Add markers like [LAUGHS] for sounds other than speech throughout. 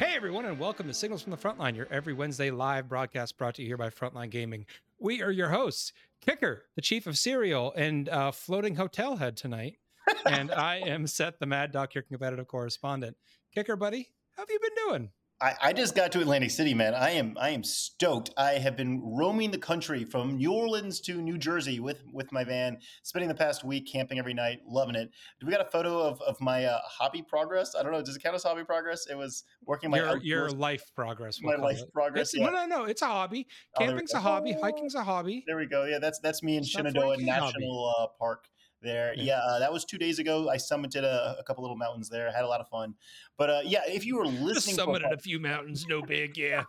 Hey everyone, and welcome to Signals from the Frontline, your every Wednesday live broadcast brought to you here by Frontline Gaming. We are your hosts, Kicker, the chief of cereal and uh, floating hotel head tonight, and [LAUGHS] I am Seth, the Mad Doc, your competitive correspondent. Kicker, buddy, how have you been doing? I, I, just got to Atlantic City, man. I am I am stoked. I have been roaming the country from New Orleans to New Jersey with with my van, spending the past week camping every night, loving it. Do we got a photo of, of my uh, hobby progress? I don't know. Does it count as hobby progress? It was working my your, your life progress. We'll my life it. progress. Yeah. No, no, no. It's a hobby. Oh, Camping's oh, a hobby. Hiking's a hobby. There we go. Yeah, that's that's me in Shenandoah National uh, Park there. Yeah, uh, that was two days ago. I summited a, a, couple little mountains there. I Had a lot of fun. But uh, yeah, if you were listening, Just summited a few mountains, no big. Yeah.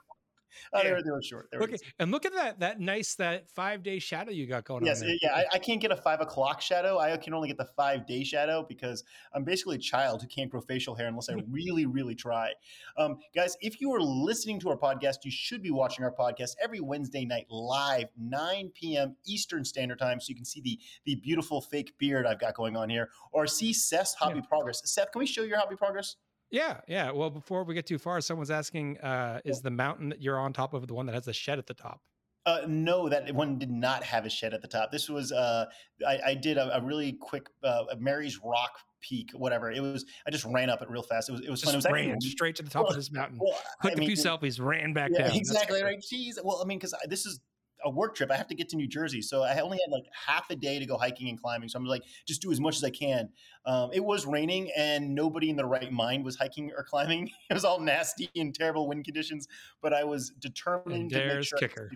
Oh, yeah. they, were, they were short. They were okay, and look at that that nice that five day shadow you got going yes, on. Yes, yeah, I, I, can't get a five o'clock shadow. I can only get the five day shadow because I'm basically a child who can't grow facial hair unless I [LAUGHS] really, really try. Um, guys, if you are listening to our podcast, you should be watching our podcast every Wednesday night live, 9 p.m. Eastern Standard Time, so you can see the the beautiful fake beard I've got going on here, or see Seth's hobby yeah. progress. Seth, can we show your hobby progress? Yeah, yeah. Well, before we get too far, someone's asking, uh, is the mountain that you're on top of the one that has the shed at the top? Uh, no, that one did not have a shed at the top. This was uh, I, I did a, a, really quick uh, Mary's Rock peak, whatever. It was I just ran up it real fast. It was it was just fun. It was ran actually, straight to the top well, of this mountain. Well, Clicked I mean, a few selfies, ran back yeah, down. Exactly right. Jeez. Well, I mean, because this is a work trip. I have to get to New Jersey, so I only had like half a day to go hiking and climbing. So I'm like, just do as much as I can. Um, it was raining, and nobody in the right mind was hiking or climbing. [LAUGHS] It was all nasty and terrible wind conditions, but I was determined and to make sure kicker.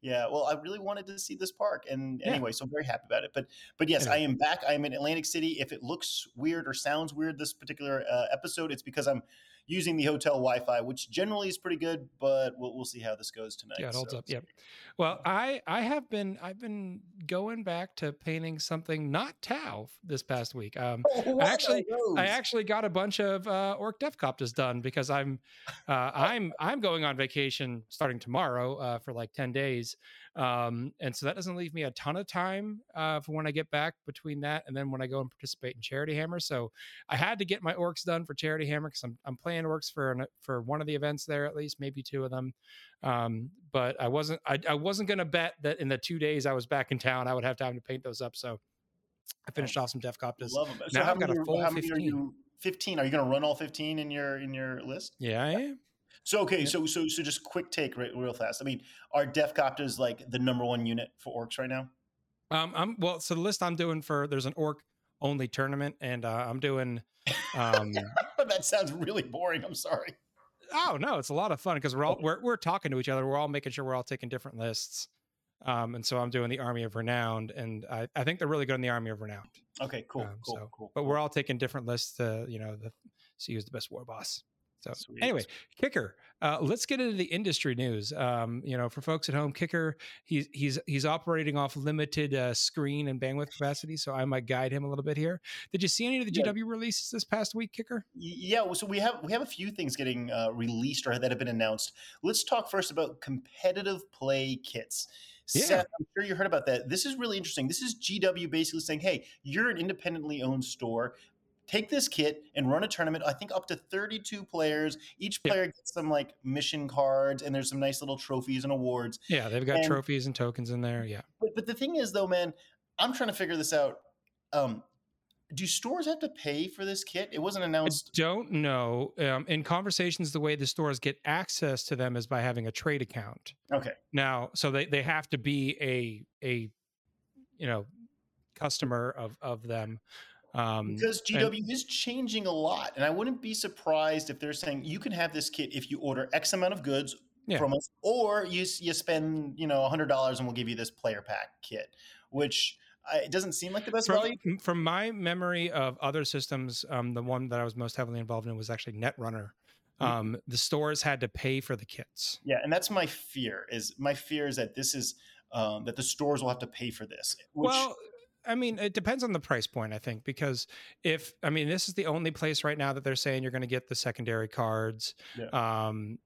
Yeah, well, I really wanted to see this park, and yeah. anyway, so I'm very happy about it. But, but yes, I am back. I am in Atlantic City. If it looks weird or sounds weird this particular uh, episode, it's because I'm using the hotel Wi-Fi, which generally is pretty good, but we'll, we'll see how this goes tonight. Yeah, it holds so, up. Yeah. Well, I I have been I've been going back to painting something not Tau this past week. Um, [LAUGHS] oh, I actually I actually got a bunch of uh, Orc Deffkoptas done because I'm uh, I'm I'm going on vacation starting tomorrow uh, for like ten days. Um, and so that doesn't leave me a ton of time uh, for when I get back between that and then when I go and participate in Charity Hammer. So I had to get my orcs done for Charity Hammer because I'm, I'm playing orcs for an, for one of the events there at least, maybe two of them. Um, but I wasn't I, I wasn't going to bet that in the two days I was back in town I would have time to paint those up. So I finished off some Deffkoptas. Love them. So now I've got a full 15. Are you, 15. Are you going to run all 15 in your in your list? Yeah, I am. So okay, so so so just quick take right, real fast. I mean, are Deffkoptas like the number one unit for orcs right now? Um, I'm well. So the list I'm doing for there's an orc only tournament, and uh, I'm doing. [LAUGHS] Um, that sounds really boring. I'm sorry. Oh no, it's a lot of fun because we're all we're we're talking to each other. We're all making sure we're all taking different lists. Um, and so I'm doing the Army of Renowned, and I, I think they're really good in the Army of Renowned. Okay, cool, um, cool, so, cool. But we're all taking different lists to you know the, see who's the best war boss. So Sweet. anyway, Kicker. Uh, let's get into the industry news. Um, you know, for folks at home, Kicker he's he's he's operating off limited uh, screen and bandwidth capacity, so I might guide him a little bit here. Did you see any of the GW yeah. releases this past week, Kicker? Yeah, so we have we have a few things getting uh, released or that have been announced. Let's talk first about competitive play kits. Yeah. Seth, I'm sure you heard about that. This is really interesting. This is GW basically saying, hey, you're an independently owned store take this kit and run a tournament. I think up to 32 players. Each player yep. gets some like mission cards, and there's some nice little trophies and awards. Yeah, they've got and, trophies and tokens in there. Yeah. But, but the thing is, though, man, I'm trying to figure this out. Um, do stores have to pay for this kit? It wasn't announced. I don't know. Um, in conversations, the way the stores get access to them is by having a trade account. Okay. Now, so they, they have to be a a you know customer of of them. Um, because GW and, is changing a lot, and I wouldn't be surprised if they're saying you can have this kit if you order X amount of goods yeah. from us, or you you spend you know hundred dollars and we'll give you this player pack kit, which uh, it doesn't seem like the best from, value. From my memory of other systems, um, the one that I was most heavily involved in was actually Netrunner. Mm-hmm. Um, the stores had to pay for the kits. Yeah, and that's my fear. Is my fear is that this is um, that the stores will have to pay for this. Which, well, I mean, it depends on the price point, I think, because if I mean, this is the only place right now that they're saying you're going to get the secondary cards. Yeah. Um,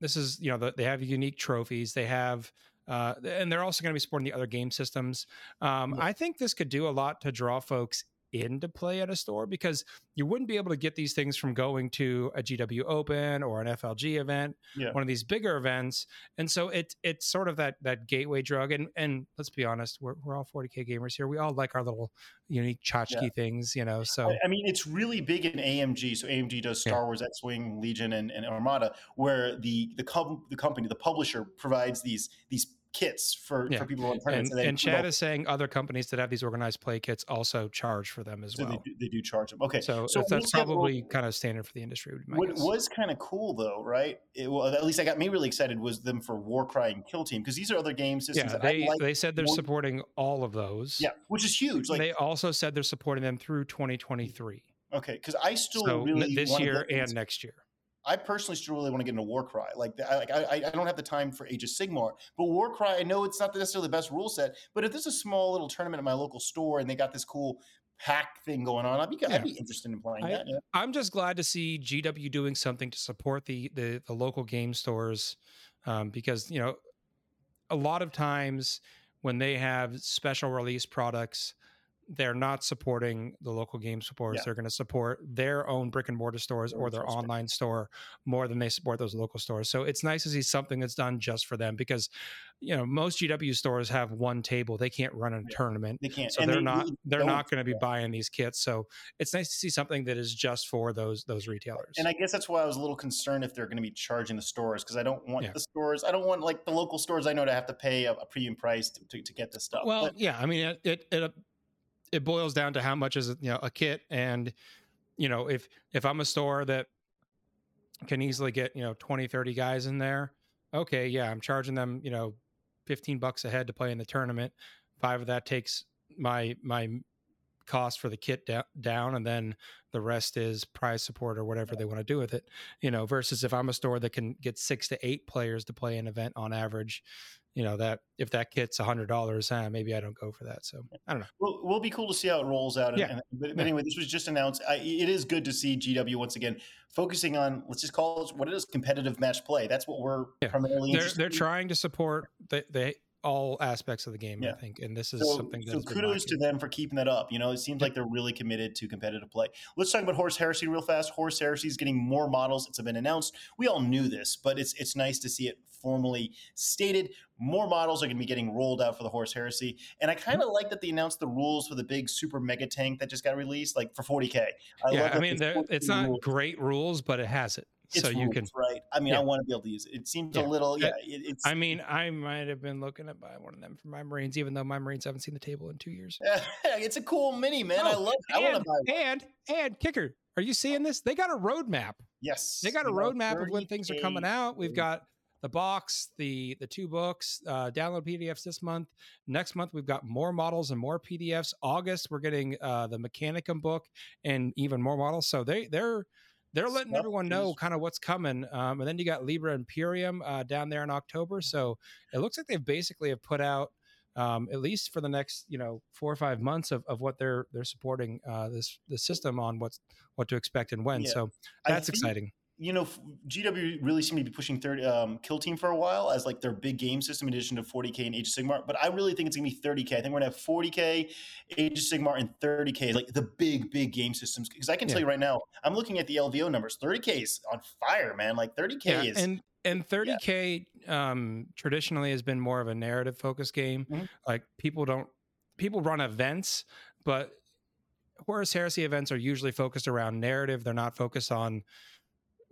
this is, you know, they have unique trophies. They have, uh, and they're also going to be supporting the other game systems. Um, yeah. I think this could do a lot to draw folks into play at a store because you wouldn't be able to get these things from going to a GW Open or an FLG event, yeah. one of these bigger events. And so it it's sort of that that gateway drug. And and let's be honest, we're we're all 40k gamers here. We all like our little unique tchotchke yeah. things, you know. So I, mean, it's really big in AMG. So AMG does Star yeah. Wars, X Wing, Legion, and, and Armada, where the the com- the company, the publisher, provides these these kits for, yeah. for people who want And, and Chad is saying other companies that have these organized play kits also charge for them as so well. They do, they do, charge them. Okay, so, so that's probably kind of standard for the industry. What guess. was kind of cool though, right? It, well, at least I got me really excited was them for Warcry and Kill Team because these are other game systems. Yeah, they like they said they're more... supporting all of those. Yeah, which is huge. Like they also said they're supporting them through 2023. Okay, because I still so really this year and next year. I personally still really want to get into Warcry. Like, I, like I, I don't have the time for Age of Sigmar, but Warcry, I know it's not necessarily the best rule set. But if there's a small little tournament at my local store and they got this cool pack thing going on, I'd be, yeah. I'd be interested in playing I, that. Yeah. I'm just glad to see GW doing something to support the the, the local game stores, um, because you know, a lot of times when they have special release products they're not supporting the local game stores. Yeah. They're going to support their own brick and mortar stores or their online store more than they support those local stores. So it's nice to see something that's done just for them because, you know, most GW stores have one table. They can't run a yeah. tournament. They can't. So and they're they not they're not going to be buying these kits. So it's nice to see something that is just for those those retailers. And I guess that's why I was a little concerned if they're going to be charging the stores because I don't want yeah. the stores. I don't want like the local stores I know to have to pay a, a premium price to, to, to, get this stuff. Well, but, yeah, I mean it, it, it it boils down to how much is you know a kit and you know if if i'm a store that can easily get you know 20 30 guys in there okay yeah i'm charging them you know 15 bucks a head to play in the tournament. Five of that takes my my cost for the kit da- down and then the rest is prize support or whatever they want to do with it you know versus if i'm a store that can get six to eight players to play an event on average you know that if that kit's a hundred dollars, eh, maybe I don't go for that. So I don't know. we'll, be cool to see how it rolls out. And, yeah. And, but, but, anyway, this was just announced. I, it is good to see GW once again focusing on let's just call it what it is competitive match play. That's what we're yeah. primarily. They're they're trying to support the, the all aspects of the game, yeah. I think. And this is so, something that so kudos to them for keeping that up. You know, it seems like they're really committed to competitive play. Let's talk about Horus Heresy real fast. Horus Heresy is getting more models. It's been announced. We all knew this, but it's it's nice to see it formally stated. More models are going to be getting rolled out for the Horus Heresy, and I kind of mm-hmm. like that they announced the rules for the big super mega tank that just got released, like for 40k. I yeah, I mean, it's not rules. great rules, but it has it. It's so you rules, can right. I mean, yeah. I want to be able to use it. It seems yeah. a little, yeah. It, it's. I mean, I might have been looking to buy one of them for my Marines, even though my Marines haven't seen the table in two years. [LAUGHS] it's a cool mini, man. Oh, I love. It. I want to buy. One. And and kicker, are you seeing this? They got a roadmap. Yes, they got a roadmap of when things are coming out. We've got the box, the the two books, uh, download PDFs this month. Next month we've got more models and more PDFs. August we're getting uh, the Mechanicum book and even more models. So they they're they're letting everyone know kind of what's coming. Um, and then you got Liber Imperium uh, down there in October. So it looks like they've basically have put out um, at least for the next you know four or five months of, of what they're they're supporting uh, this the system on what's what to expect and when. Yeah. So that's exciting you know, GW really seemed to be pushing 30 um, Kill Team for a while as like their big game system in addition to 40k and Age of Sigmar. But I really think it's gonna be 30k. I think we're gonna have 40k, Age of Sigmar, and 30k, like the big, big game systems. Because I can yeah. tell you right now, I'm looking at the LVO numbers. 30k is on fire, man. Like 30k yeah, is and and 30k yeah. um, traditionally has been more of a narrative focused game. Mm-hmm. Like people don't people run events, but Horus Heresy events are usually focused around narrative. They're not focused on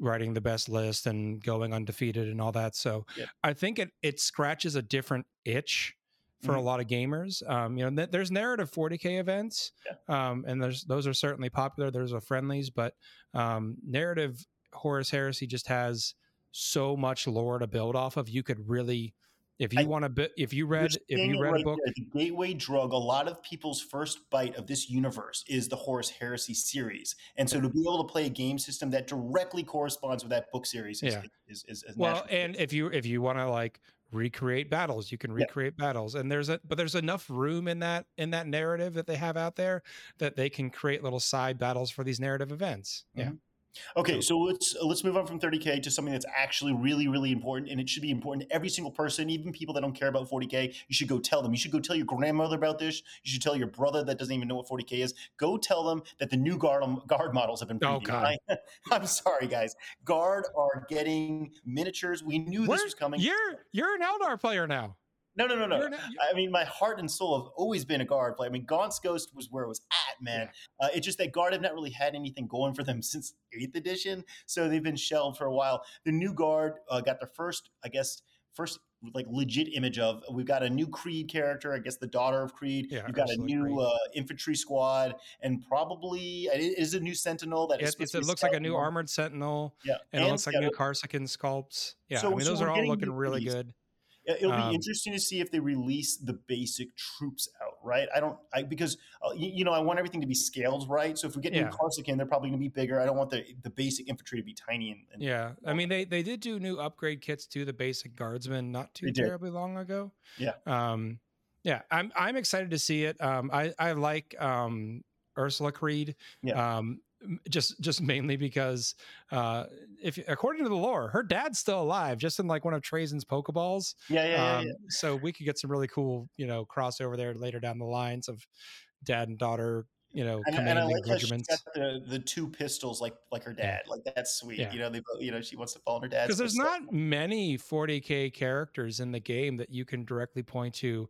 writing the best list and going undefeated and all that. So yeah. I think it it scratches a different itch for mm-hmm. a lot of gamers. Um, you know, th- there's narrative 40k events, yeah. um, and there's those are certainly popular. There's a friendlies, but um, narrative Horus Heresy just has so much lore to build off of. You could really if you want to, if you read, if you read right a book, there, the gateway drug, a lot of people's first bite of this universe is the Horus Heresy series, and so to be able to play a game system that directly corresponds with that book series, is, yeah. is, is, is well, and if you if you want to like recreate battles, you can recreate yeah. battles, and there's a but there's enough room in that in that narrative that they have out there that they can create little side battles for these narrative events. Yeah. Mm-hmm. Okay, so let's let's move on from 30k to something that's actually really really important, and it should be important to every single person, even people that don't care about 40k. You should go tell them. You should go tell your grandmother about this. You should tell your brother that doesn't even know what 40k is. Go tell them that the new guard guard models have been. Oh God! I, am [LAUGHS] sorry, guys. Guard are getting miniatures. We knew Where, this was coming. You're you're an Eldar player now. No, no, no, no. I mean, my heart and soul have always been a guard play. I mean, Gaunt's Ghost was where it was at, man. Yeah. Uh, it's just that guard have not really had anything going for them [LAUGHS] since eighth edition, so they've been shelved for a while. The new guard uh, got their first, I guess, first like legit image of. We've got a new Creed character, I guess the daughter of Creed. Yeah, You've got a new uh, infantry squad, and probably it is a new Sentinel that it, it looks like a new armored Sentinel. Yeah, and, and it looks like new Kasrkin sculpts. Yeah, so, I mean those are all looking really good. It'll be um, interesting to see if they release the basic troops out, right? I don't, I because uh, you, you, know I want everything to be scaled right. So if we get yeah. new Kasrkin, they're probably going to be bigger. I don't want the the basic infantry to be tiny. And, and yeah, I mean they they did do new upgrade kits to the basic guardsmen not too terribly long ago. Yeah. Um, yeah, I'm I'm excited to see it. Um, I I like um Ursula Creed. Yeah. Um, just just mainly because uh if according to the lore her dad's still alive just in like one of Trazyn's pokeballs yeah yeah, um, yeah, yeah, so we could get some really cool you know crossover there later down the lines of dad and daughter you know and, commanding and I like regiments. the, the two pistols like like her dad like that's sweet yeah. you know they you know she wants to follow her dad because there's not many 40k characters in the game that you can directly point to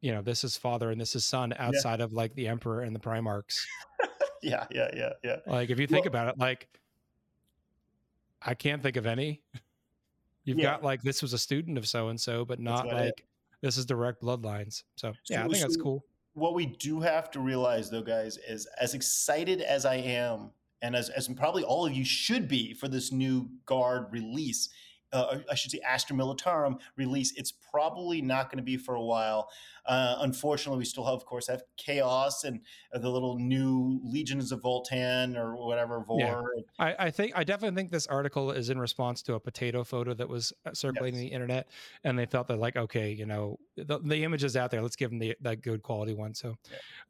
you know this is father and this is son outside of like the emperor and the primarchs [LAUGHS] [LAUGHS] yeah, yeah, yeah, yeah. Like if you think well, about it, like I can't think of any. You've yeah. got like this was a student of so and so, but not like it. this is direct bloodlines. So, so yeah, I think so that's cool. What we do have to realize though, guys, is as excited as I am, and as, as probably all of you should be for this new guard release, uh, I should say Astra Militarum release, it's probably not going to be for a while. Uh, unfortunately, we still have, of course, have Chaos and uh, the little new Legions of Votann or whatever Vor. Yeah. I, I, think I definitely think this article is in response to a potato photo that was uh, circulating yes. the internet, and they felt that like, okay, you know, the, the image is out there. Let's give them the that good quality one. So,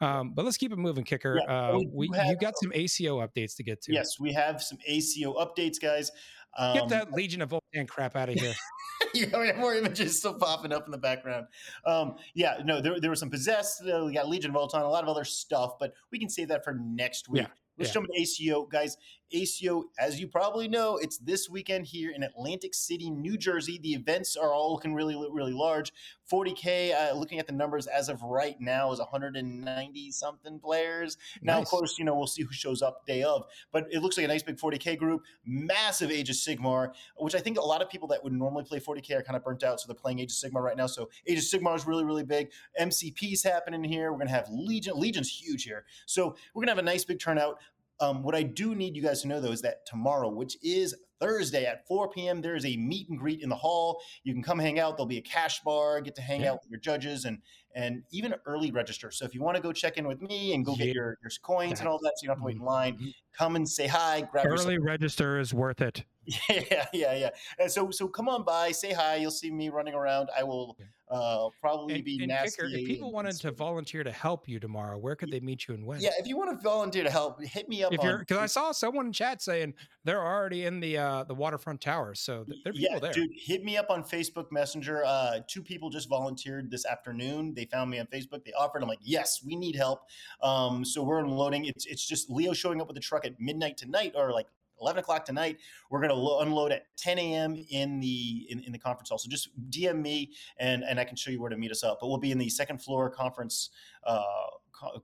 yeah. um, but let's keep it moving, Kicker. Yeah, uh, we, have, you got some ACO updates to get to. Yes, we have some ACO updates, guys. Um, Get that Legion of Votann crap out of here. [LAUGHS] you know, we have more images still popping up in the background. Um, yeah, no, there, there was some possessed. Uh, we got Legion of Votann, a lot of other stuff, but we can save that for next week. Yeah. Let's yeah. jump into ACO, guys. ACO, as you probably know, it's this weekend here in Atlantic City, New Jersey. The events are all looking really, really large. 40K, uh, looking at the numbers as of right now, is 190 something players. Now, nice. of course, you know, we'll see who shows up day of, but it looks like a nice big 40K group. Massive Age of Sigmar, which I think a lot of people that would normally play 40K are kind of burnt out. So they're playing Age of Sigmar right now. So Age of Sigmar is really, really big. MCP's happening here. We're going to have Legion. Legion's huge here. So we're going to have a nice big turnout. Um, what I do need you guys to know though is that tomorrow, which is Thursday at 4 p.m., there is a meet and greet in the hall. You can come hang out. There'll be a cash bar, get to hang yeah. out with your judges, and and even early register. So if you want to go check in with me and go yeah. get your, your coins and all that, so you don't have to wait in mm-hmm. line, mm-hmm. come and say hi. Grab early register is worth it. [LAUGHS] Yeah, yeah, yeah. And so so come on by, say hi. You'll see me running around. I will uh, probably and, be and nasty. Kicker, if people wanted to volunteer to help you tomorrow, where could they meet you and when? Yeah, if you want to volunteer to help, hit me up. Because I saw someone in chat saying they're already in the uh, the waterfront tower, so there are people yeah, there. Dude, hit me up on Facebook Messenger. Uh, two people just volunteered this afternoon. They found me on Facebook. They offered. I'm like, yes, we need help. Um, so we're unloading. It's it's just Leo showing up with the truck at midnight tonight, or like 11 o'clock tonight. We're going to lo- unload at 10 a.m. in the in, in, the conference hall. So just DM me and and I can show you where to meet us up. But we'll be in the second floor conference. Uh,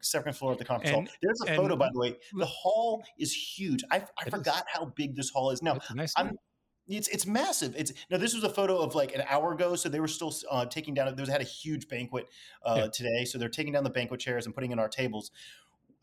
second floor of the conference and, hall. There's a photo, by the way. The hall is huge. I, I forgot is. how big this hall is. Now, nice I'm, it's it's massive. It's now this was a photo of like an hour ago, so they were still uh, taking down. They had a huge banquet uh, yeah. today, so they're taking down the banquet chairs and putting in our tables.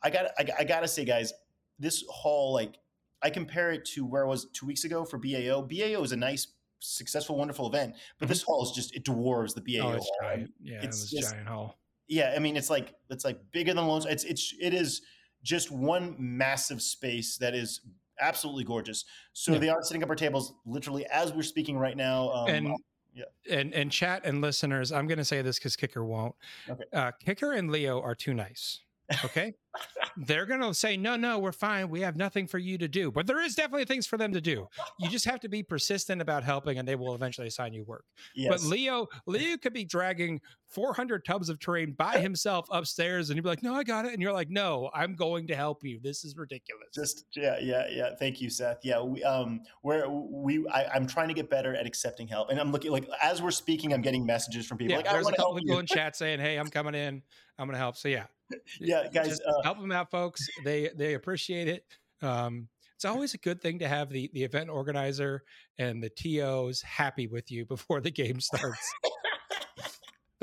I got I, I gotta say, guys, this hall like I compare it to where I was two weeks ago for BAO. BAO is a nice, successful, wonderful event, but mm-hmm. this hall is just it dwarves the BAO. Oh, it's hall. giant. Yeah, it's it just, giant hall. Yeah, I mean it's like it's like bigger than Lone. It's it's it is just one massive space that is absolutely gorgeous. So yeah. they are setting up our tables literally as we're speaking right now. Um, and yeah. and and chat and listeners, I'm going to say this because Kicker won't. Okay. Uh, Kicker and Leo are too nice. Okay. they're going to say, no, no, we're fine. We have nothing for you to do. But there is definitely things for them to do. You just have to be persistent about helping and they will eventually assign you work. Yes. But Leo, Leo could be dragging 400 tubs of terrain by himself upstairs and he'd be like, no, I got it. And you're like, no, I'm going to help you. This is ridiculous. Just, yeah, yeah, yeah. Thank you, Seth. Yeah. We, um, where we, I, I'm trying to get better at accepting help. And I'm looking like, as we're speaking, I'm getting messages from people yeah, like, there's a couple people in chat saying, hey, I'm coming in. I'm going to help. So yeah, [LAUGHS] yeah, guys, uh, help them out, folks. They they appreciate it. Um, it's always a good thing to have the the event organizer and the tos happy with you before the game starts.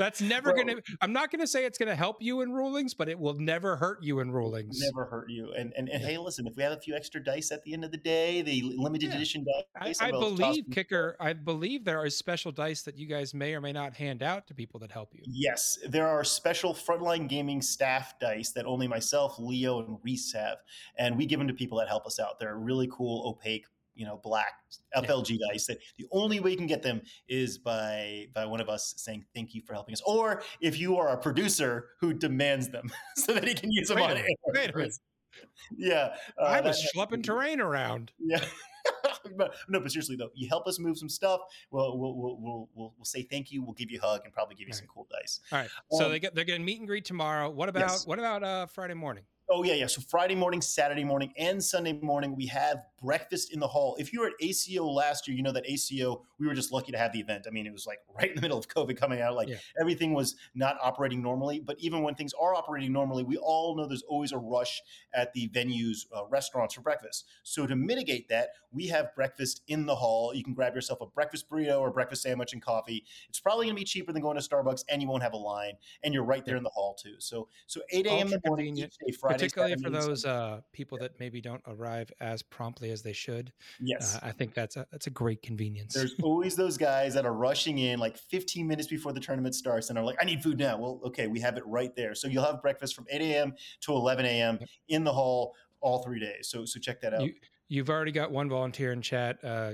That's never well, going to. I'm not going to say it's going to help you in rulings, but it will never hurt you in rulings. Never hurt you. And and, and hey, [LAUGHS] listen, if we have a few extra dice at the end of the day, the limited yeah. edition dice, I, I believe kicker. I believe there are special dice that you guys may or may not hand out to people that help you. Yes, there are special frontline gaming staff dice that only myself, Leo, and Reese have, and we give them to people that help us out. They're really cool, opaque you know black FLG yeah. dice that the only way you can get them is by by one of us saying thank you for helping us or if you are a producer who demands them [LAUGHS] so that he can use them wait on air. Wait a minute. [LAUGHS] Yeah, uh, I was schlepping terrain around. [LAUGHS] Yeah. no, but seriously though, you help us move some stuff. We'll we'll we'll we'll, we'll, we'll say thank you. We'll give you a hug and probably give you All some cool dice. All right. Um, so they get they're getting meet and greet tomorrow. What about yes. what about uh, Friday morning? Oh yeah, yeah. So Friday morning, Saturday morning, and Sunday morning, we have breakfast in the hall. If you were at ACO last year, you know that ACO we were just lucky to have the event. I mean, it was like [LAUGHS] right in the middle of COVID coming out, like yeah. everything was not operating normally. But even when things are operating normally, we all know there's always a rush at the venues, uh, restaurants for breakfast. So to mitigate that, we have breakfast in the hall. You can grab yourself a breakfast burrito or breakfast sandwich and coffee. It's probably going to be cheaper than going to Starbucks, and you won't have a line, and you're right there in the hall too. So so 8 a.m. in the morning Friday particularly for those uh, people that maybe don't arrive as promptly as they should. Yes, uh, I think that's a that's a great convenience. There's always those guys that are rushing in like 15 minutes before the tournament starts and are like, "I need food now." Well, okay, we have it right there. So you'll have breakfast from 8 a.m. to 11 a.m. Yep. in the hall all three days. So so check that out. You, have already got one volunteer in chat. Uh,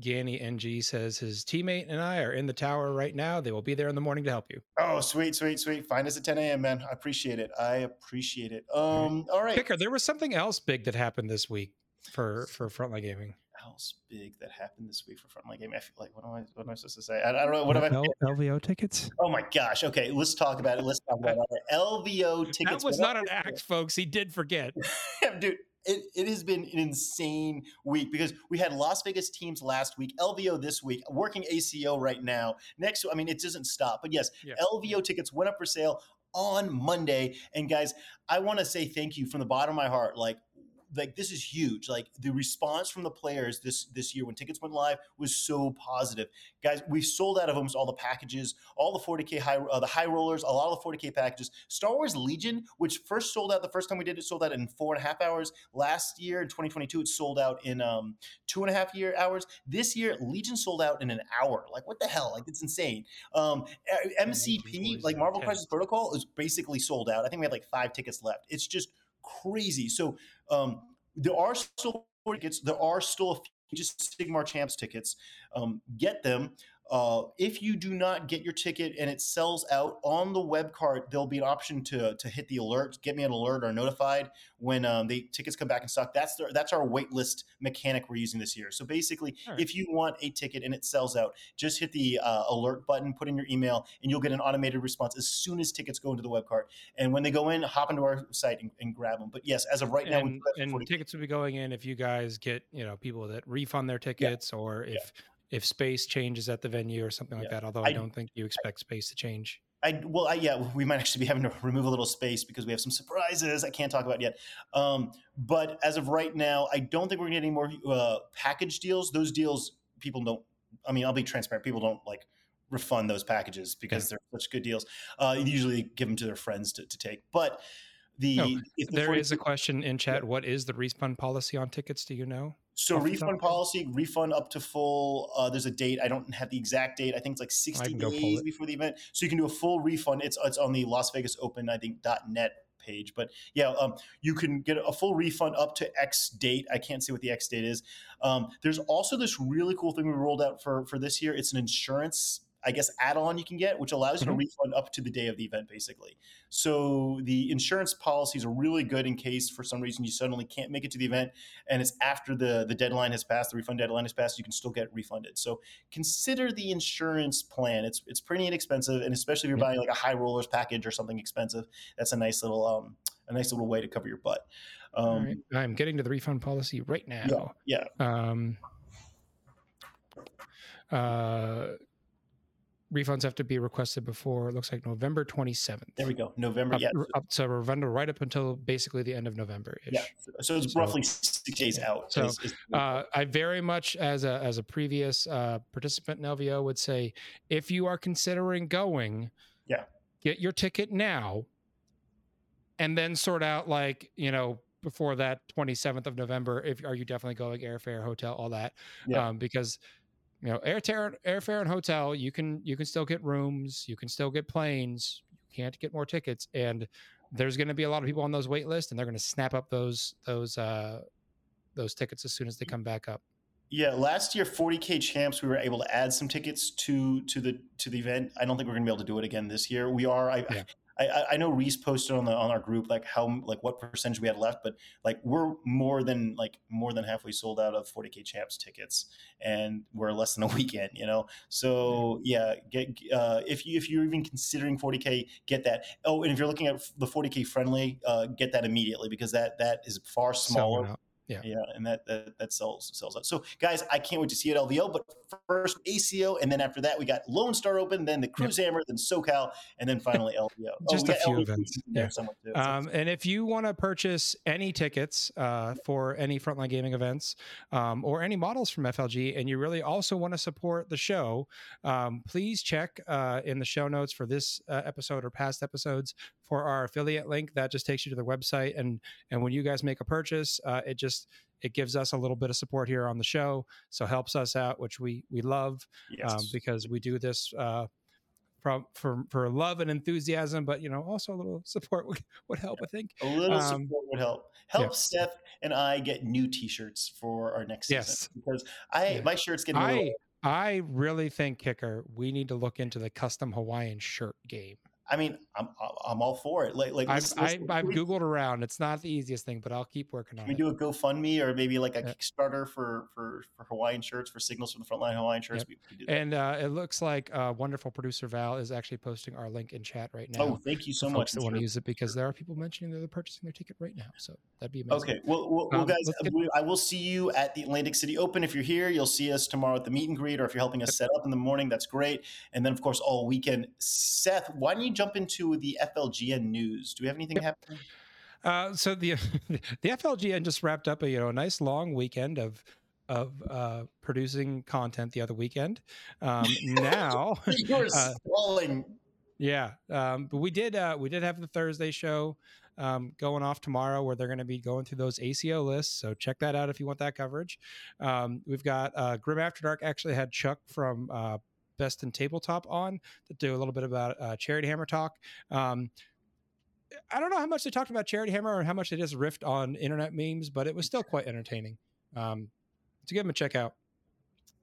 Ganny NG says his teammate and I are in the tower right now. They will be there in the morning to help you. Oh, sweet, sweet, sweet. Find us at 10 a.m., man. I appreciate it. I appreciate it. Um, all right. Kicker, there was something else big that happened this week for for Frontline Gaming. Else big that happened this week for Frontline Gaming. I feel like what am I what am I supposed to say? I, I don't know. What am I? LVO tickets. Oh my gosh. Okay, let's talk about it. Let's talk about it. LVO [LAUGHS] tickets. That was not an act, folks. He did forget. [LAUGHS] Dude, it, it has been an insane week because we had Las Vegas teams last week, LVO this week, working ACO right now. Next, I mean, it doesn't stop. But yes, yeah. LVO tickets went up for sale on Monday. And guys, I want to say thank you from the bottom of my heart. Like, like this is huge. Like the response from the players this this year when tickets went live was so positive. Guys, we sold out of almost all the packages, all the 40k high uh, the high rollers, a lot of the 40k packages. Star Wars Legion, which first sold out the first time we did it, sold out in four and a half hours. Last year in 2022, it sold out in um, two and a half year hours. This year, Legion sold out in an hour. Like what the hell? Like it's insane. Um, MCP, like Marvel Crisis Protocol, is basically sold out. I think we have like five tickets left. It's just crazy. So um, there are still tickets. There are still a few just Sigmar Champs tickets. Um, get them. Uh, if you do not get your ticket and it sells out on the web cart, there'll be an option to to hit the alert, get me an alert or notified when um, the tickets come back in stock. That's the, that's our waitlist mechanic we're using this year. So basically, right. if you want a ticket and it sells out, just hit the uh, alert button, put in your email, and you'll get an automated response as soon as tickets go into the web cart. And when they go in, hop into our site and, and grab them. But yes, as of right now, and, and tickets will be going in if you guys get you know people that refund their tickets yeah. or if. Yeah if space changes at the venue or something like yeah. that. Although I, I, don't think you expect space to change. I well, I, yeah, we might actually be having to [LAUGHS] remove a little space because we have some surprises I can't talk about yet. Um, but as of right now, I don't think we're gonna get any more uh, package deals. Those deals, people don't. I mean, I'll be transparent. People don't like refund those packages because yeah. they're such good deals. Uh, usually give them to their friends to, to take, but. The, no, the there is a question in chat. What is the refund policy on tickets? Do you know? So refund policy, refund up to full. Uh, there's a date. I don't have the exact date. I think it's like 60 days before the event. So you can do a full refund. It's it's on the Las Vegas Open, I think .net page. But yeah, um, you can get a full refund up to X date. I can't say what the X date is. Um, there's also this really cool thing we rolled out for for this year. It's an insurance I guess, add-on you can get, which allows you mm-hmm. to refund up to the day of the event, basically. So the insurance policies are really good in case for some reason you suddenly can't make it to the event, and it's after the the deadline has passed, the refund deadline has passed, you can still get refunded. So consider the insurance plan. It's it's pretty inexpensive, and especially if you're buying like a high rollers package or something expensive, that's a nice little um a nice little way to cover your butt. Um, right. I'm getting to the refund policy right now. Yeah. yeah. Um, uh, refunds have to be requested before it looks like November 27th. There we go. November, up, yeah. Up, so November right up until basically the end of November. Yeah. So it's so, roughly six days out. So uh, I very much, as a as a previous uh, participant in LVO, would say if you are considering going, yeah, get your ticket now, and then sort out like you know before that 27th of November. If are you definitely going airfare, hotel, all that, yeah. um, because you know airfare airfare and hotel you can you can still get rooms you can still get planes you can't get more tickets and there's going to be a lot of people on those wait lists and they're going to snap up those those uh those tickets as soon as they come back up. Yeah last year 40k champs we were able to add some tickets to to the to the event. I don't think we're going to be able to do it again this year. We are i yeah. I, I know Reese posted on the on our group like how like what percentage we had left, but like we're more than like more than halfway sold out of 40k champs tickets, and we're less than a [LAUGHS] weekend, you know. So yeah, get uh, if you if you're even considering 40k, get that. Oh, and if you're looking at the 40k friendly, uh, get that immediately because that that is far smaller yeah, yeah, and that, that that sells sells out. So, guys, I can't wait to see it at LVO. But first ACO, and then after that, we got Lone Star Open, then the Cruise Hammer, then SoCal, and then finally [LAUGHS] LVO. Just oh, a few events. Yeah. Um, and if you want to purchase any tickets uh, for any Frontline Gaming events um, or any models from FLG, and you really also want to support the show, um, please check uh, in the show notes for this uh, episode or past episodes for our affiliate link. That just takes you to the website, and and when you guys make a purchase, uh, it just just it gives us a little bit of support here on the show, so helps us out, which we we love um, yes. um, because we do this uh, from for for love and enthusiasm, but you know also a little support would, would help. I think a little um, support would help. Help yeah. Seth and I get new T-shirts for our next yes. season because I yeah. my shirt's getting. I, I really think kicker. We need to look into the custom Hawaiian shirt game. I mean, I'm I'm all for it. Like like I've, I've, I've googled around. It's not the easiest thing, but I'll keep working on it. We do a GoFundMe or maybe like a yeah. Kickstarter for for for Hawaiian shirts for signals from the frontline Hawaiian shirts. Yep. We, we and uh, it looks like uh, wonderful producer Val is actually posting our link in chat right now. Oh, thank you so much. That want to use it because there are people mentioning that they're purchasing their ticket right now. So that'd be amazing. Okay, well, well, um, well guys, get... I will see you at the Atlantic City Open. If you're here, you'll see us tomorrow at the meet and greet, or if you're helping us set up in the morning, that's great. And then of course all weekend. Seth, why don't you jump into the FLGN news? Do we have anything yep. happening? Uh, so the [LAUGHS] the FLGN just wrapped up a you know a nice long weekend of of uh, producing content the other weekend. Um, [LAUGHS] now you're uh, Yeah, um, but we did uh, we did have the Thursday show um, going off tomorrow where they're going to be going through those ACO lists. So check that out if you want that coverage. Um, we've got uh, Grim After Dark actually had Chuck from uh, Best in Tabletop on to do a little bit about uh, Charity Hammer talk. Um, I don't know how much they talked about Charity Hammer or how much they just riffed on internet memes, but it was still quite entertaining. Um, to give them a check out.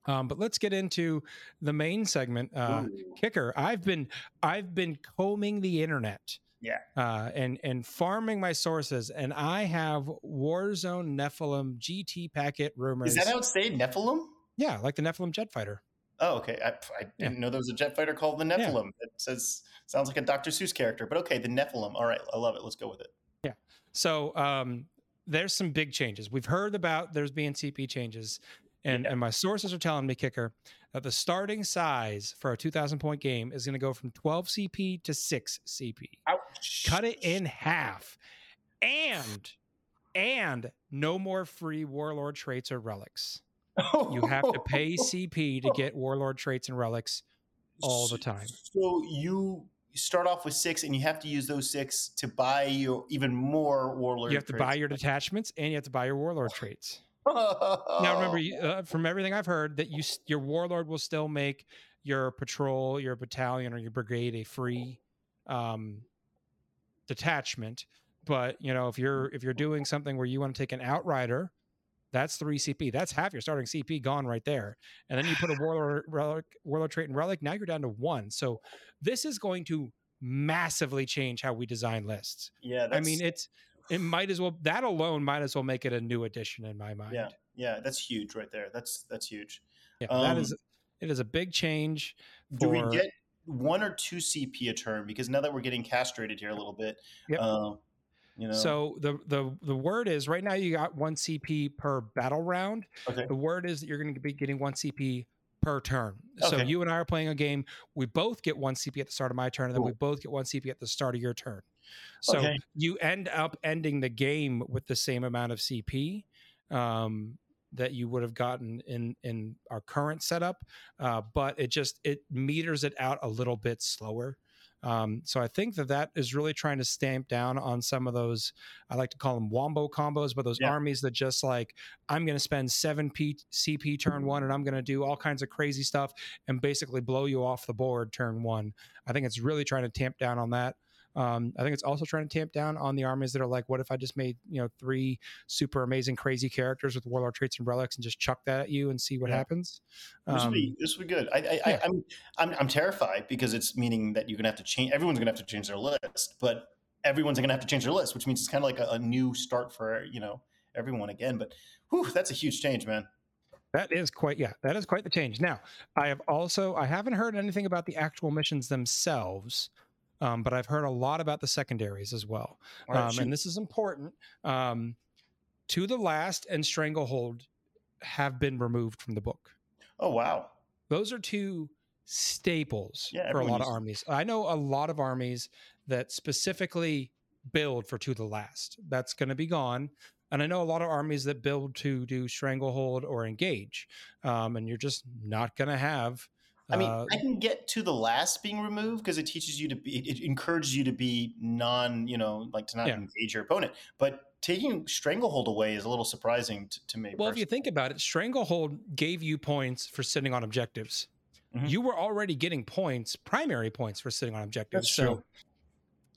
Um, but let's get into the main segment. Uh, kicker. I've been I've been combing the internet. Yeah. Uh, and and farming my sources, and I have Warzone Nephilim GT packet rumors. Is that how it's saying Nephilim? Yeah, like the Nephilim jet fighter. Oh, okay. I, I didn't yeah. know there was a jet fighter called the Nephilim. Yeah. It says sounds like a Dr. Seuss character, but okay, the Nephilim. All right, I love it. Let's go with it. Yeah. So um, there's some big changes. We've heard about there's being CP changes, and yeah. and my sources are telling me, kicker, that the starting size for a 2,000 point game is going to go from 12 CP to six CP. Ouch. Cut it in half, and and no more free warlord traits or relics you have to pay [LAUGHS] CP to get warlord traits and relics all the time. So you start off with six, and you have to use those six to buy your even more warlord. You have to buy your detachments, and you have to buy your warlord traits. [LAUGHS] now, remember, uh, from everything I've heard, that you your warlord will still make your patrol, your battalion, or your brigade a free um, detachment. But you know, if you're if you're doing something where you want to take an outrider That's three CP. That's half your starting CP gone right there. And then you put a [SIGHS] warlord relic, warlord trait and relic. Now you're down to one. So this is going to massively change how we design lists. Yeah, I mean it's it might as well that alone might as well make it a new addition in my mind. Yeah, yeah, that's huge right there. That's that's huge. Yeah, um, that is it is a big change. For, do we get one or two CP a turn? Because now that we're getting castrated here a little bit, yep. Uh, you know. So the the the word is right now you got one CP per battle round. Okay. The word is that you're going to be getting one CP per turn. Okay. So you and I are playing a game. We both get one CP at the start of my turn, and then we both get one CP at the start of your turn. So okay. you end up ending the game with the same amount of CP um, that you would have gotten in in our current setup, uh, but it just it meters it out a little bit slower. Um, so I think that that is really trying to stamp down on some of those. I like to call them wombo combos, but those yeah. armies that just like I'm going to spend seven P- CP turn one, and I'm going to do all kinds of crazy stuff and basically blow you off the board turn one. I think it's really trying to tamp down on that. Um, I think it's also trying to tamp down on the armies that are like, what if I just made you know three super amazing crazy characters with warlord traits and relics and just chuck that at you and see what yeah. happens? Um, this would be this would be good. I, I, yeah. I, am I'm, I'm I'm terrified because it's meaning that you're gonna have to change. Everyone's gonna have to change their list, but everyone's gonna have to change their list, which means it's kind of like a, a new start for you know everyone again. But whew, that's a huge change, man. That is quite yeah, that is quite the change. Now, I have also I haven't heard anything about the actual missions themselves. Um, but I've heard a lot about the secondaries as well. Right, um, and this is important. Um, to the last and Stranglehold have been removed from the book. Oh, wow. Those are two staples yeah, for a lot of armies. I know a lot of armies that specifically build for to the last. That's going to be gone. And I know a lot of armies that build to do stranglehold or engage. Um, and you're just not going to have I mean, uh, I can get to the last being removed because it teaches you to be, it encourages you to be non, you know, like to not yeah. engage your opponent. But taking Stranglehold away is a little surprising to, to me. Well, personally. if you think about it, Stranglehold gave you points for sitting on objectives. Mm-hmm. You were already getting points, primary points for sitting on objectives. That's so true.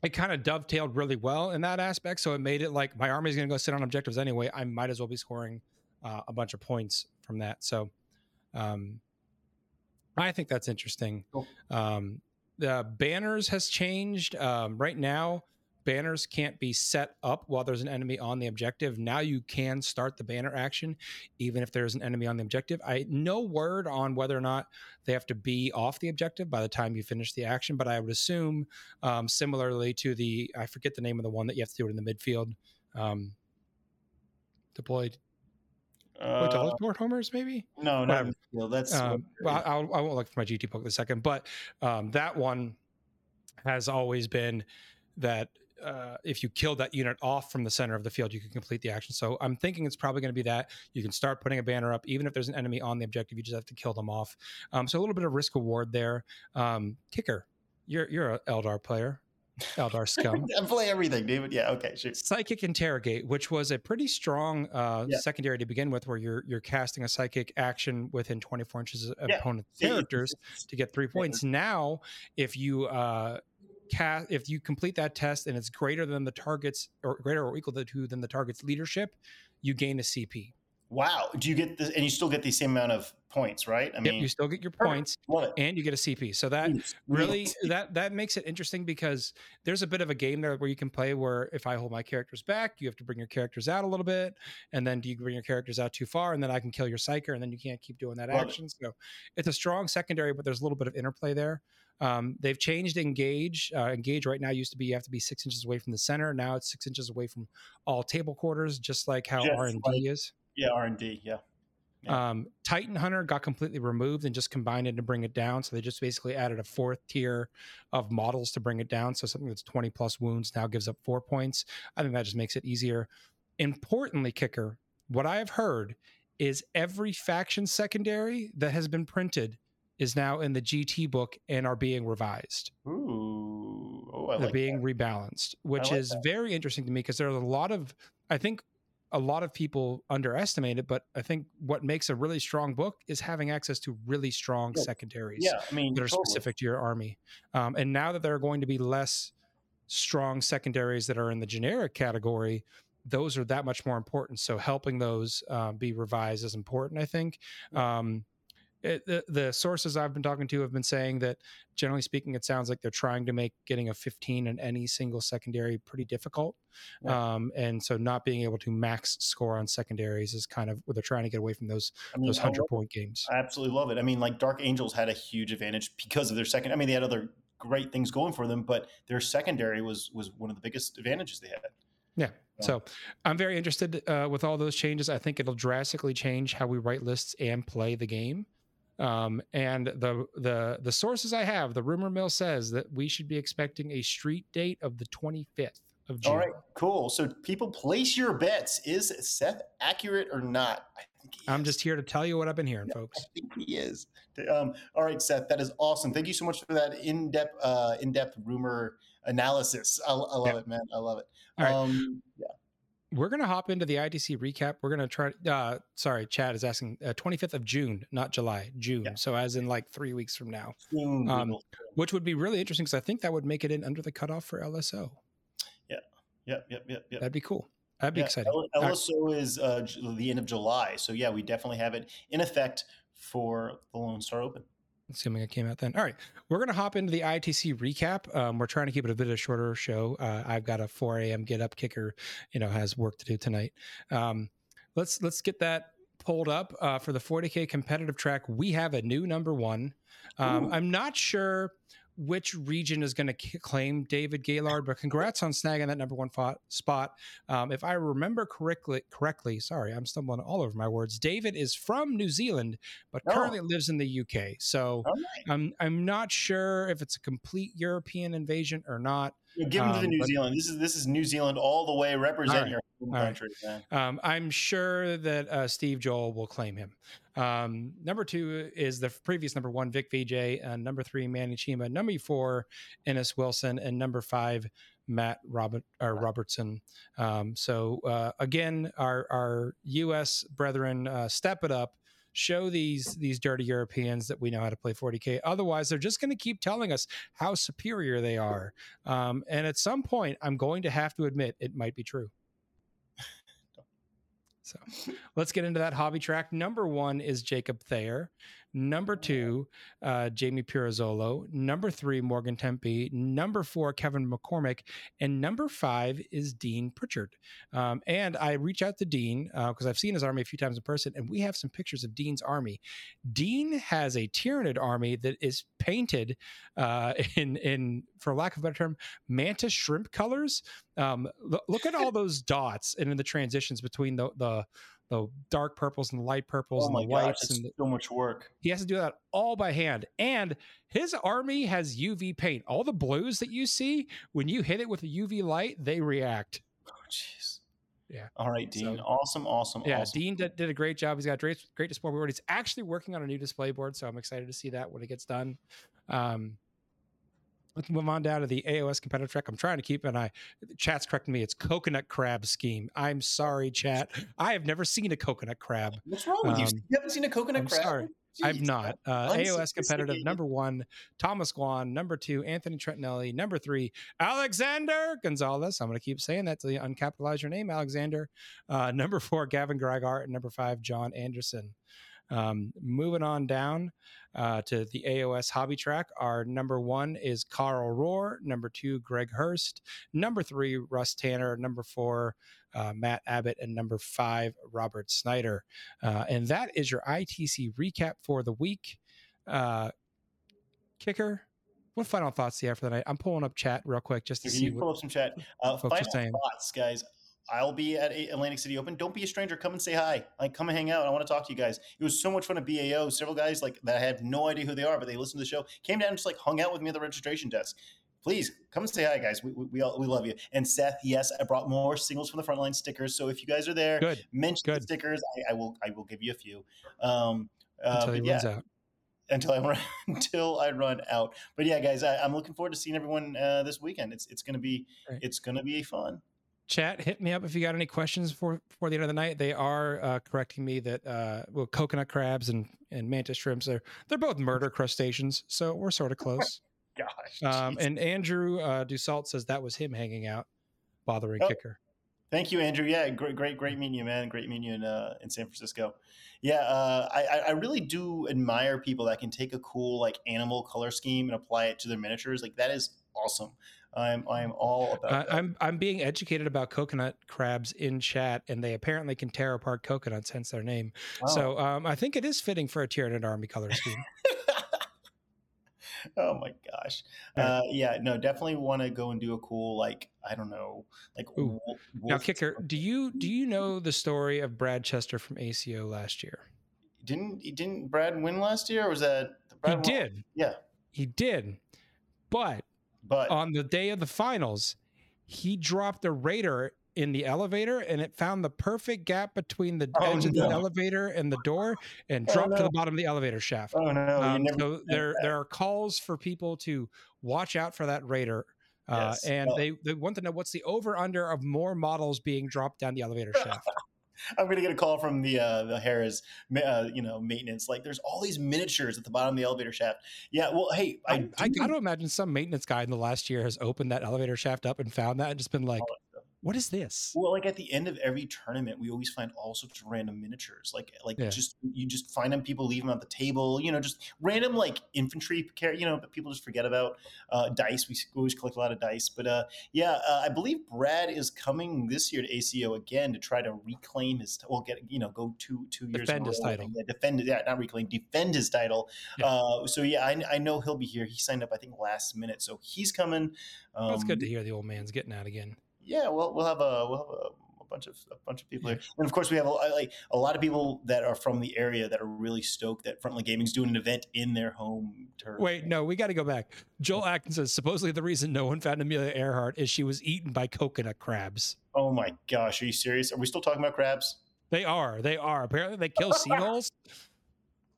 it kind of dovetailed really well in that aspect. So it made it like my army is going to go sit on objectives anyway. I might as well be scoring uh, a bunch of points from that. So, um, I think that's interesting. Cool. Um, the banners has changed. Um, right now, banners can't be set up while there's an enemy on the objective. Now you can start the banner action, even if there's an enemy on the objective. I no word on whether or not they have to be off the objective by the time you finish the action, but I would assume um, similarly to the I forget the name of the one that you have to do it in the midfield. Um, deployed uh, teleport homers, maybe? No, no, no. That's um, well, I'll, I won't look for my GT book in a second, but um, that one has always been that uh, if you kill that unit off from the center of the field, you can complete the action. So I'm thinking it's probably going to be that you can start putting a banner up, even if there's an enemy on the objective, you just have to kill them off. Um, so a little bit of risk reward there. Um, kicker, you're you're an Eldar player. Eldar scum. [LAUGHS] Play everything, David. Yeah, okay, sure. Psychic interrogate, which was a pretty strong uh, yeah. secondary to begin with, where you're you're casting a psychic action within 24 inches of yeah. opponent characters to get three points. Yeah. Now, if you uh, cast, if you complete that test and it's greater than the target's or greater or equal to than the target's leadership, you gain a CP. Wow. Do you get this? And you still get the same amount of points, right? I mean, yep, you still get your points and you get a CP. So that really that that makes it interesting because there's a bit of a game there where you can play where if I hold my characters back, you have to bring your characters out a little bit, and then do you bring your characters out too far, and then I can kill your psyker, and then you can't keep doing that Love action. It. So it's a strong secondary, but there's a little bit of interplay there. Um, they've changed engage. Uh, engage right now used to be you have to be six inches away from the center. Now it's six inches away from all table quarters, just like how R and D is. Yeah, R and D. Yeah. yeah. Um, Titan Hunter got completely removed and just combined it to bring it down. So they just basically added a fourth tier of models to bring it down. So something that's 20 plus wounds now gives up four points. I think that just makes it easier. Importantly, kicker, what I have heard is every faction secondary that has been printed is now in the GT book and are being revised. Ooh, oh, They're like being that. rebalanced, which like is that. very interesting to me because there's a lot of, I think a lot of people underestimate it, but I think what makes a really strong book is having access to really strong yeah. secondaries yeah, I mean, that are totally. specific to your army. Um, and now that there are going to be less strong secondaries that are in the generic category, those are that much more important. So helping those uh, be revised is important, I think. Um, it, the, the sources I've been talking to have been saying that generally speaking, it sounds like they're trying to make getting a 15 in any single secondary pretty difficult. Um, and so not being able to max score on secondaries is kind of what they're trying to get away from those I mean, those hundred point games. I absolutely love it. I mean, like Dark Angels had a huge advantage because of their second. I mean, they had other great things going for them, but their secondary was was one of the biggest advantages they had. Yeah. So I'm very interested uh, with all those changes. I think it'll drastically change how we write lists and play the game. Um, and the the the sources I have, the rumor mill says that we should be expecting a street date of the 25th of June. All right, cool. So people place your bets. Is Seth accurate or not? I think I'm just here to tell you what I've been hearing, yeah, folks. I think he is. Um, all right, Seth, that is awesome. Thank you so much for that in depth uh, in depth rumor analysis. I, I love yeah. it, man. I love it. All right. Um, yeah we're going to hop into the ITC recap. We're going to try. Uh, sorry, Chad is asking uh, 25th of June, not July, June. Yeah. So as in like three weeks from now, um, which would be really interesting because I think that would make it in under the cutoff for LSO. Yeah, yep, yep, yep, yep. That'd be cool. That'd be yeah, exciting. L- LSO is uh, the end of July, so yeah, we definitely have it in effect for the Lone Star Open assuming it came out then. All right, we're gonna hop into the ITC recap. Um, we're trying to keep it a bit of a shorter show. Uh, I've got a 4 a.m. get up kicker, you know, has work to do tonight. Um, let's let's get that pulled up uh, for the 40k competitive track. We have a new number one. Um, I'm not sure which region is going to claim David Gaylord, but congrats on snagging that number one spot. Um, if I remember correctly, correctly, sorry, I'm stumbling all over my words. David is from New Zealand, but oh. currently lives in the UK. So oh, I'm I'm not sure if it's a complete European invasion or not. Yeah, give him um, to New but, Zealand. This is this is New Zealand all the way. Represent right, your home country. Right. Um, I'm sure that uh, Steve Joel will claim him. Um, number two is the previous number one, Vic VJ. Uh, number three, Manny Chima. Number four, Ennis Wilson. And number five, Matt Robert or Robertson. Um, so uh, again, our our U.S. brethren, uh, step it up. Show these these dirty Europeans that we know how to play 40k. Otherwise, they're just going to keep telling us how superior they are. Um, and at some point, I'm going to have to admit it might be true. [LAUGHS] So let's get into that hobby track. Number one is Jacob Thayer. Number two, uh, Jamie Pirazzolo. Number three, Morgan Tempe. Number four, Kevin McCormick. And number five is Dean Pritchard. Um, and I reach out to Dean because uh, I've seen his army a few times in person, and we have some pictures of Dean's army. Dean has a Tyranid army that is painted uh, [LAUGHS] in, in, for lack of a better term, mantis shrimp colors. Um, look at all [LAUGHS] those dots and in the transitions between the, the the dark purples and the light purples oh and the whites gosh, and the, so much work. He has to do that all by hand. And his army has UV paint. All the blues that you see when you hit it with a UV light, they react. Oh jeez. Yeah. All right, Dean. So, awesome, awesome. Yeah, awesome. Dean did, did, a great job. He's got great great display board. He's actually working on a new display board, so I'm excited to see that when it gets done. Um, Let's move on down to the AOS competitive track. I'm trying to keep an eye. Chat's correcting me. It's coconut crab scheme. I'm sorry, chat. I have never seen a coconut crab. What's wrong with um, you? You haven't seen a coconut I'm crab? Sorry. Jeez, I've not. Uh, AOS competitive number one, Thomas Guan. Number two, Anthony Trentinelli. Number three, Alexander Gonzalez. I'm going to keep saying that to you uncapitalize your name, Alexander. Uh, number four, Gavin Greigart. And number five, John Anderson. Um, moving on down uh, to the AOS hobby track, our number one is Carl Rohr, number two, Greg Hurst, number three, Russ Tanner, number four, uh, Matt Abbott, and number five, Robert Snyder. Uh, and that is your ITC recap for the week. Uh, kicker, what final thoughts do you have for the night? I'm pulling up chat real quick just to Can see. You pull up some chat. Uh, final thoughts, guys. I'll be at Atlantic City Open. Don't be a stranger. Come and say hi. Like, come and hang out. I want to talk to you guys. It was so much fun at BAO. Several guys like that I have no idea who they are, but they listened to the show, came down and just like hung out with me at the registration desk. Please come and say hi, guys. We, we, we, all, we love you. And Seth, yes, I brought more Signals from the Frontline stickers. So if you guys are there, Good. mention Good. the stickers. I, I, will I will give you a few. Um, uh, until he yeah, runs out. Until I [LAUGHS] run until I run out. But yeah, guys, I, am looking forward to seeing everyone uh, this weekend. It's it's gonna be right. it's gonna be fun chat hit me up if you got any questions for for the end of the night they are uh, correcting me that uh, well coconut crabs and and mantis shrimps are they're both murder crustaceans so we're sort of close gosh um, and andrew uh, dussault says that was him hanging out bothering oh. kicker Thank you, Andrew. Yeah, great, great, great meeting you, man. Great meeting you in uh, in San Francisco. Yeah, uh, I, I really do admire people that can take a cool like animal color scheme and apply it to their miniatures. Like that is awesome. I'm I'm all about. Uh, I'm I'm being educated about coconut crabs in chat, and they apparently can tear apart coconuts, hence their name. Oh. So um, I think it is fitting for a Tyranid army color scheme. [LAUGHS] oh my gosh, uh, yeah, no, definitely want to go and do a cool like I don't know like. Wolf, now, kicker, do you do you know the story of Brad Chester from ACO last year? Didn't didn't Brad win last year? Or was that Brad he won? did? Yeah, he did, but but on the day of the finals, he dropped a raider in the elevator and it found the perfect gap between the oh, edge no. of the elevator and the door and oh, dropped no. to the bottom of the elevator shaft. Oh no! Um, so there there are calls for people to watch out for that raider. Uh, yes. and they, they want to know what's the over under of more models being dropped down the elevator shaft. [LAUGHS] I'm gonna get a call from the uh, the Harrah's, uh, you know, maintenance. Like, there's all these miniatures at the bottom of the elevator shaft. Yeah, well, hey, I, I, I got to imagine some maintenance guy in the last year has opened that elevator shaft up and found that and just been like, what is this? Well, like at the end of every tournament, we always find all sorts of random miniatures. Like, like yeah. just you just find them. People leave them at the table. You know, just random like infantry. You know, people just forget about. Uh, dice. We always collect a lot of dice. But uh, yeah, uh, I believe Brad is coming this year to ACO again to try to reclaim his. Well, get you know, go two two years. Defend his title. Yeah, defend. Yeah, not reclaim. Defend his title. Yeah. Uh, so yeah, I, I know he'll be here. He signed up, I think, last minute, so he's coming. Um, well, it's good to hear the old man's getting out again yeah, we'll we'll have a we'll have a, a bunch of a bunch of people here, and of course we have a, like a lot of people that are from the area that are really stoked that Frontline Gaming's doing an event in their home turf. Wait, no, we got to go back. Joel Atkins says supposedly the reason no one found Amelia Earhart is she was eaten by coconut crabs. Oh my gosh, are you serious? Are we still talking about crabs? They are. They are. Apparently, they kill [LAUGHS] seagulls.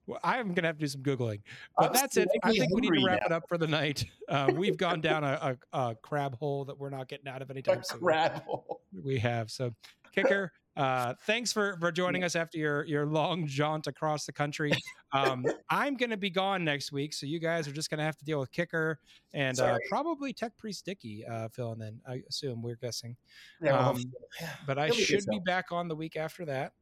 Well, I'm gonna have to do some googling, but that's it. I think we need to wrap now. it up for the night. [LAUGHS] Uh, we've gone down a, a, a, crab hole that we're not getting out of anytime soon. Crab hole. We have so, [LAUGHS] kicker. Uh, thanks for for joining us after your your long jaunt across the country. Um, I'm going to be gone next week, so you guys are just going to have to deal with Kicker and uh, probably Tech Priest Dicky uh, filling in. I assume we're guessing. Yeah, um, [SIGHS] but I should be back on the week after that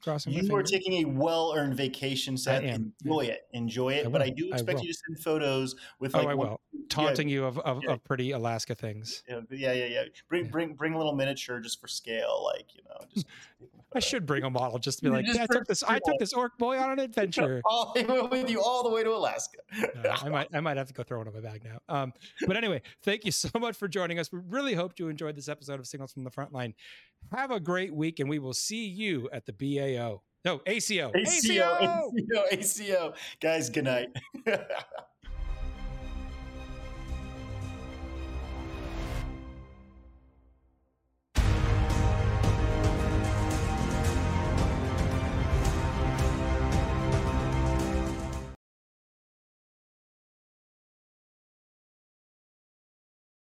crossing you are taking a well-earned vacation Seth. enjoy yeah. it. Enjoy it. I but i do expect I you to send photos with oh, like oh, I will. [LAUGHS] taunting yeah, you of, of, yeah. of, pretty alaska things. Yeah yeah yeah, bring bring bring a little miniature just for scale like you know just [LAUGHS] I should bring a model just to be like, yeah, I took this. I took this orc boy on an [LAUGHS] adventure. all, he went with you all the way to Alaska. uh, I might, I might have to go throw it in my bag now. Um, but anyway, thank you so [LAUGHS] much for joining us. We really hope you enjoyed this episode of Signals from the Frontline. Have a great week, and we will see you at the BAO. No, ACO. ACO. ACO. ACO. ACO. Guys, good night. [LAUGHS]